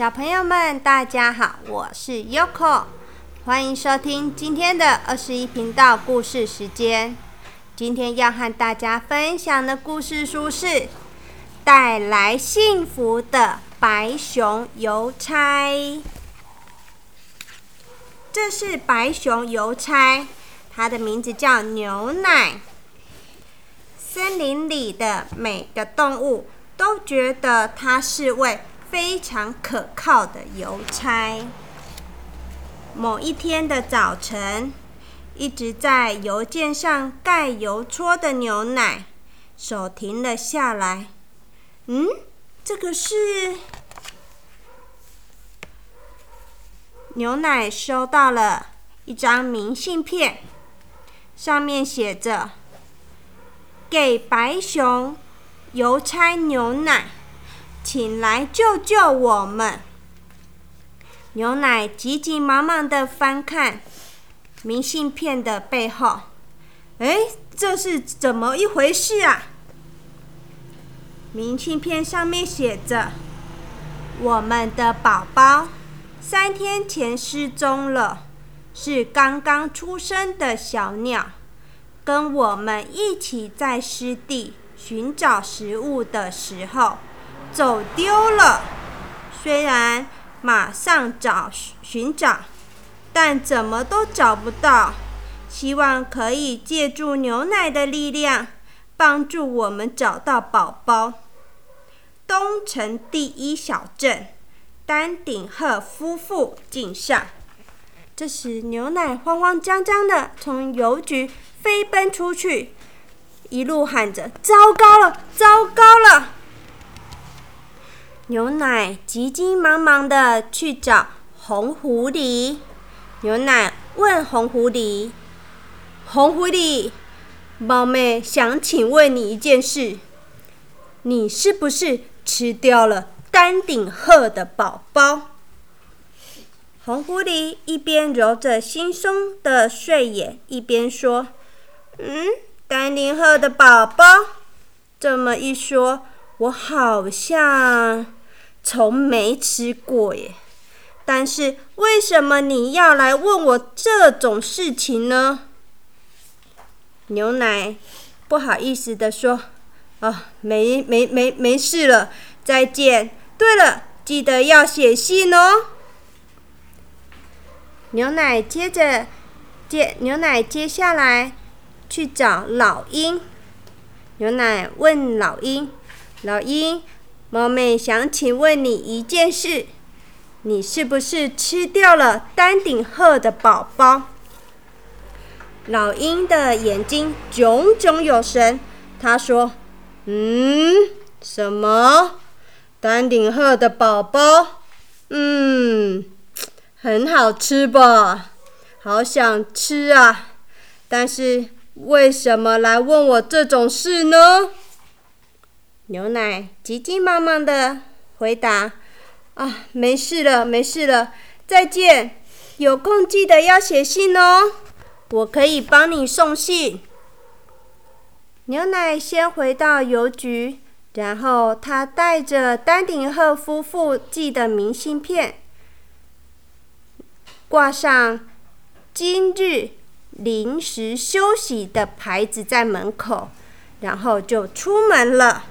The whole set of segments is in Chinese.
小朋友们，大家好，我是 Yoko，欢迎收听今天的二十一频道故事时间。今天要和大家分享的故事书是《带来幸福的白熊邮差》。这是白熊邮差，它的名字叫牛奶。森林里的每个动物都觉得它是位非常可靠的邮差。某一天的早晨，一直在邮件上盖邮戳的牛奶手停了下来。嗯，这个是牛奶收到了一张明信片，上面写着。给白熊邮差牛奶，请来救救我们！牛奶急急忙忙的翻看明信片的背后，哎，这是怎么一回事啊？明信片上面写着：“我们的宝宝三天前失踪了，是刚刚出生的小鸟。”跟我们一起在湿地寻找食物的时候，走丢了。虽然马上找寻找，但怎么都找不到。希望可以借助牛奶的力量，帮助我们找到宝宝。东城第一小镇，丹顶鹤夫妇敬上。这时，牛奶慌慌张张的从邮局。飞奔出去，一路喊着：“糟糕了，糟糕了！”牛奶急急忙忙的去找红狐狸。牛奶问红狐狸：“红狐狸，猫妹想请问你一件事，你是不是吃掉了丹顶鹤的宝宝？”红狐狸一边揉着惺忪的睡眼，一边说。嗯，丹顶鹤的宝宝，这么一说，我好像从没吃过耶。但是为什么你要来问我这种事情呢？牛奶不好意思的说：“哦，没没没没事了，再见。对了，记得要写信哦。”牛奶接着接牛奶接下来。去找老鹰。牛奶问老鹰：“老鹰，猫妹想请问你一件事，你是不是吃掉了丹顶鹤的宝宝？”老鹰的眼睛炯炯有神，他说：“嗯，什么？丹顶鹤的宝宝？嗯，很好吃吧？好想吃啊！但是……”为什么来问我这种事呢？牛奶急急忙忙的回答：“啊，没事了，没事了，再见。有空记得要写信哦，我可以帮你送信。”牛奶先回到邮局，然后他带着丹顶鹤夫妇寄的明信片，挂上今日。临时休息的牌子在门口，然后就出门了。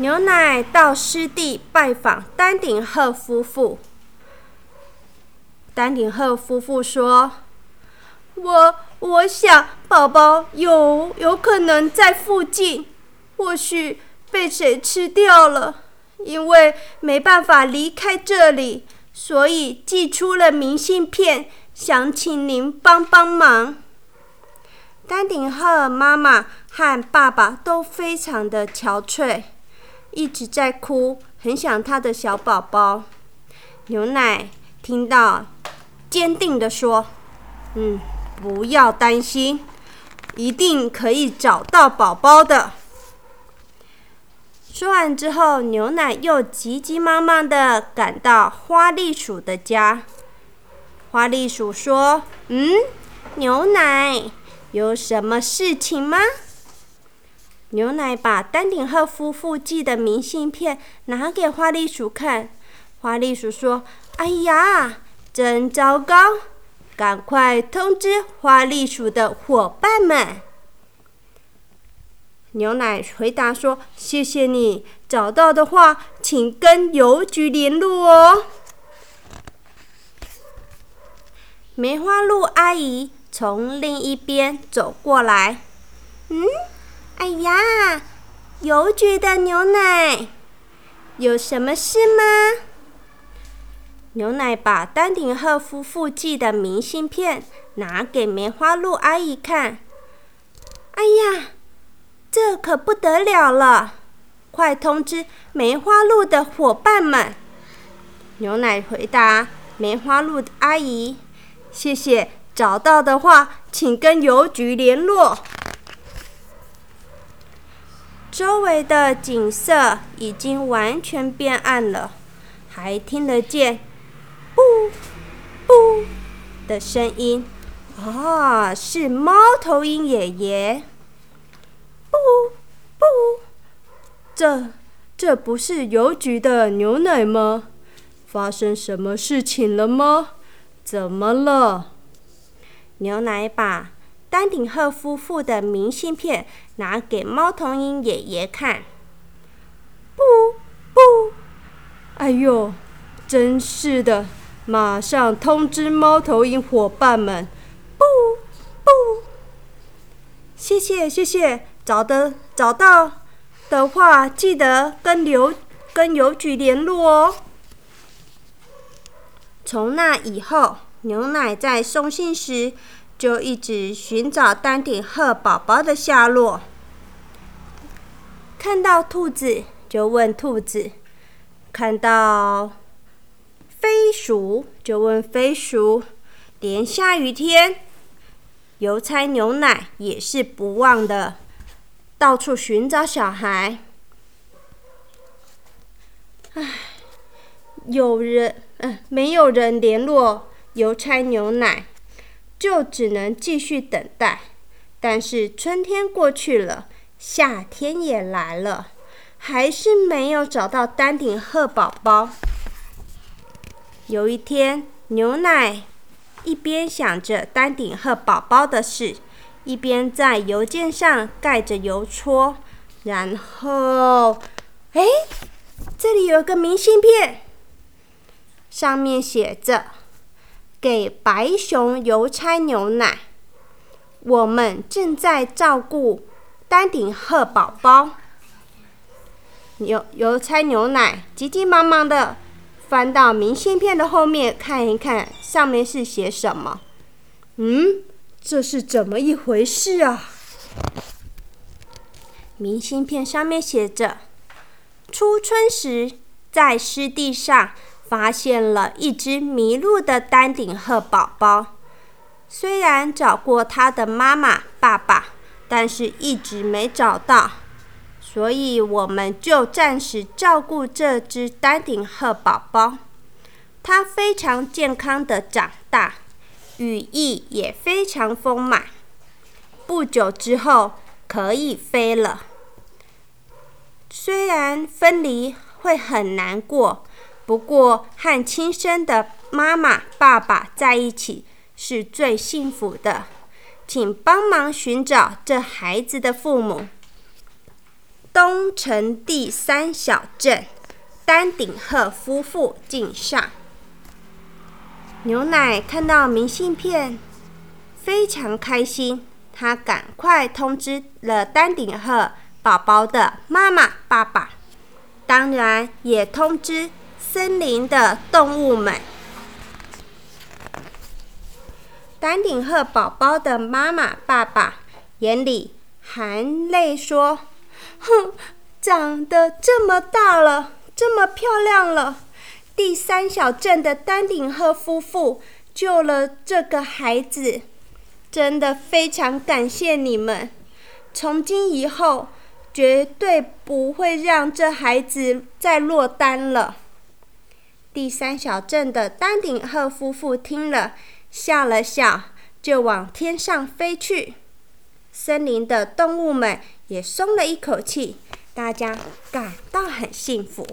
牛奶到湿地拜访丹顶鹤夫妇。丹顶鹤夫妇说：“我我想宝宝有有可能在附近，或许被谁吃掉了。因为没办法离开这里，所以寄出了明信片。”想请您帮帮忙。丹顶鹤妈妈和爸爸都非常的憔悴，一直在哭，很想他的小宝宝。牛奶听到，坚定的说：“嗯，不要担心，一定可以找到宝宝的。”说完之后，牛奶又急急忙忙的赶到花栗鼠的家。花栗鼠说：“嗯，牛奶，有什么事情吗？”牛奶把丹顶鹤夫妇寄的明信片拿给花栗鼠看。花栗鼠说：“哎呀，真糟糕！赶快通知花栗鼠的伙伴们。”牛奶回答说：“谢谢你，找到的话，请跟邮局联络哦。”梅花鹿阿姨从另一边走过来，嗯，哎呀，邮局的牛奶，有什么事吗？牛奶把丹顶鹤夫妇寄的明信片拿给梅花鹿阿姨看。哎呀，这可不得了了！快通知梅花鹿的伙伴们。牛奶回答梅花鹿阿姨：“谢谢，找到的话，请跟邮局联络。”周围的景色已经完全变暗了，还听得见。不不的声音，啊，是猫头鹰爷爷。不不，这这不是邮局的牛奶吗？发生什么事情了吗？怎么了？牛奶把丹顶鹤夫妇的明信片拿给猫头鹰爷爷看。不不，哎呦，真是的！马上通知猫头鹰伙伴们！不不，谢谢谢谢，找的找到的话，记得跟邮跟邮局联络哦。从那以后，牛奶在送信时就一直寻找丹顶鹤宝宝的下落。看到兔子就问兔子，看到。飞鼠就问飞鼠，连下雨天，邮差牛奶也是不忘的，到处寻找小孩。唉，有人嗯，没有人联络邮差牛奶，就只能继续等待。但是春天过去了，夏天也来了，还是没有找到丹顶鹤宝宝。有一天，牛奶一边想着丹顶鹤宝宝的事，一边在邮件上盖着邮戳。然后，哎，这里有个明信片，上面写着：“给白熊邮差牛奶，我们正在照顾丹顶鹤宝宝。”邮邮差牛奶急急忙忙的。翻到明信片的后面看一看，上面是写什么？嗯，这是怎么一回事啊？明信片上面写着：初春时，在湿地上发现了一只迷路的丹顶鹤宝宝。虽然找过它的妈妈、爸爸，但是一直没找到。所以我们就暂时照顾这只丹顶鹤宝宝，它非常健康的长大，羽翼也非常丰满，不久之后可以飞了。虽然分离会很难过，不过和亲生的妈妈、爸爸在一起是最幸福的。请帮忙寻找这孩子的父母。东城第三小镇，丹顶鹤夫妇敬上。牛奶看到明信片，非常开心。他赶快通知了丹顶鹤宝宝的妈妈、爸爸，当然也通知森林的动物们。丹顶鹤宝宝的妈妈、爸爸眼里含泪说。哼，长得这么大了，这么漂亮了。第三小镇的丹顶鹤夫妇救了这个孩子，真的非常感谢你们。从今以后，绝对不会让这孩子再落单了。第三小镇的丹顶鹤夫妇听了，笑了笑，就往天上飞去。森林的动物们。也松了一口气，大家感到很幸福。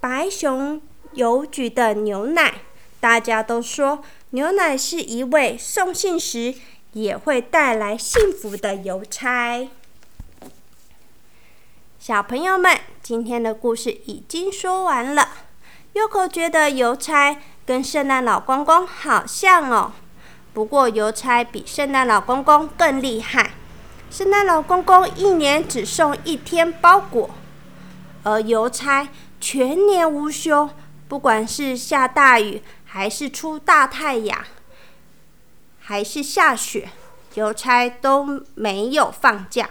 白熊邮局的牛奶，大家都说牛奶是一位送信时也会带来幸福的邮差。小朋友们，今天的故事已经说完了。优可觉得邮差跟圣诞老公公好像哦，不过邮差比圣诞老公公更厉害。圣诞老公公一年只送一天包裹，而邮差全年无休，不管是下大雨，还是出大太阳，还是下雪，邮差都没有放假。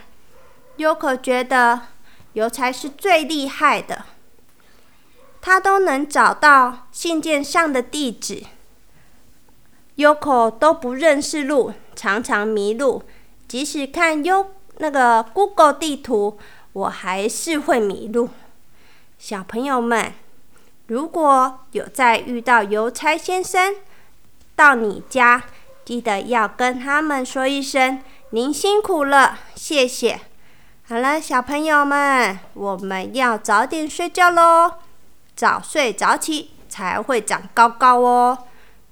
优可觉得邮差是最厉害的，他都能找到信件上的地址。优可都不认识路，常常迷路。即使看优那个 Google 地图，我还是会迷路。小朋友们，如果有再遇到邮差先生到你家，记得要跟他们说一声“您辛苦了，谢谢”。好了，小朋友们，我们要早点睡觉喽，早睡早起才会长高高哦。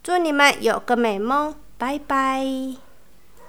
祝你们有个美梦，拜拜。